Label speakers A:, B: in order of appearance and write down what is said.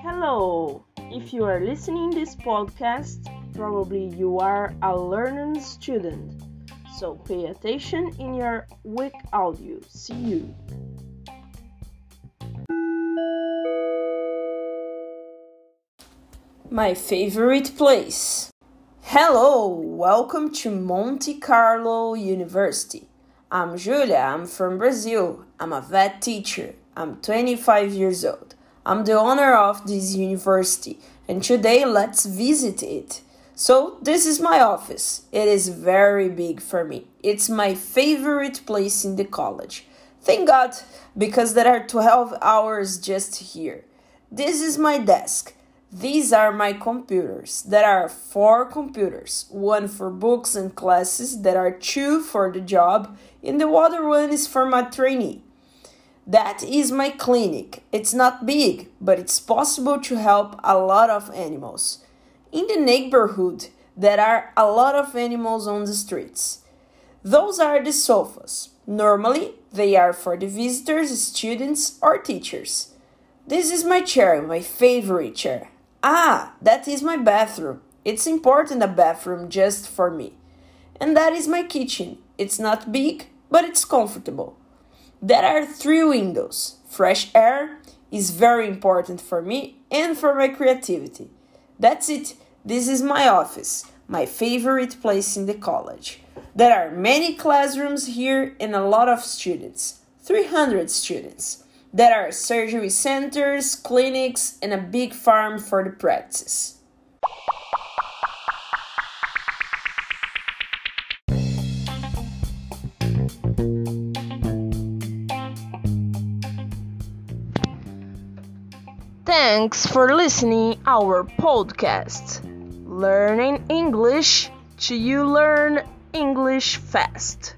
A: Hello! If you are listening this podcast, probably you are a learning student. So pay attention in your week audio. See you. My favorite place. Hello, welcome to Monte Carlo University. I'm Julia, I'm from Brazil. I'm a vet teacher. I'm 25 years old. I'm the owner of this university, and today let's visit it. So, this is my office. It is very big for me. It's my favorite place in the college. Thank God, because there are 12 hours just here. This is my desk. These are my computers. There are four computers one for books and classes, there are two for the job, and the other one is for my trainee. That is my clinic. It's not big, but it's possible to help a lot of animals. In the neighborhood, there are a lot of animals on the streets. Those are the sofas. Normally, they are for the visitors, students, or teachers. This is my chair, my favorite chair. Ah, that is my bathroom. It's important a bathroom just for me. And that is my kitchen. It's not big, but it's comfortable. There are three windows. Fresh air is very important for me and for my creativity. That's it. This is my office, my favorite place in the college. There are many classrooms here and a lot of students 300 students. There are surgery centers, clinics, and a big farm for the practice. Thanks for listening our podcast. Learning English to you learn English fast.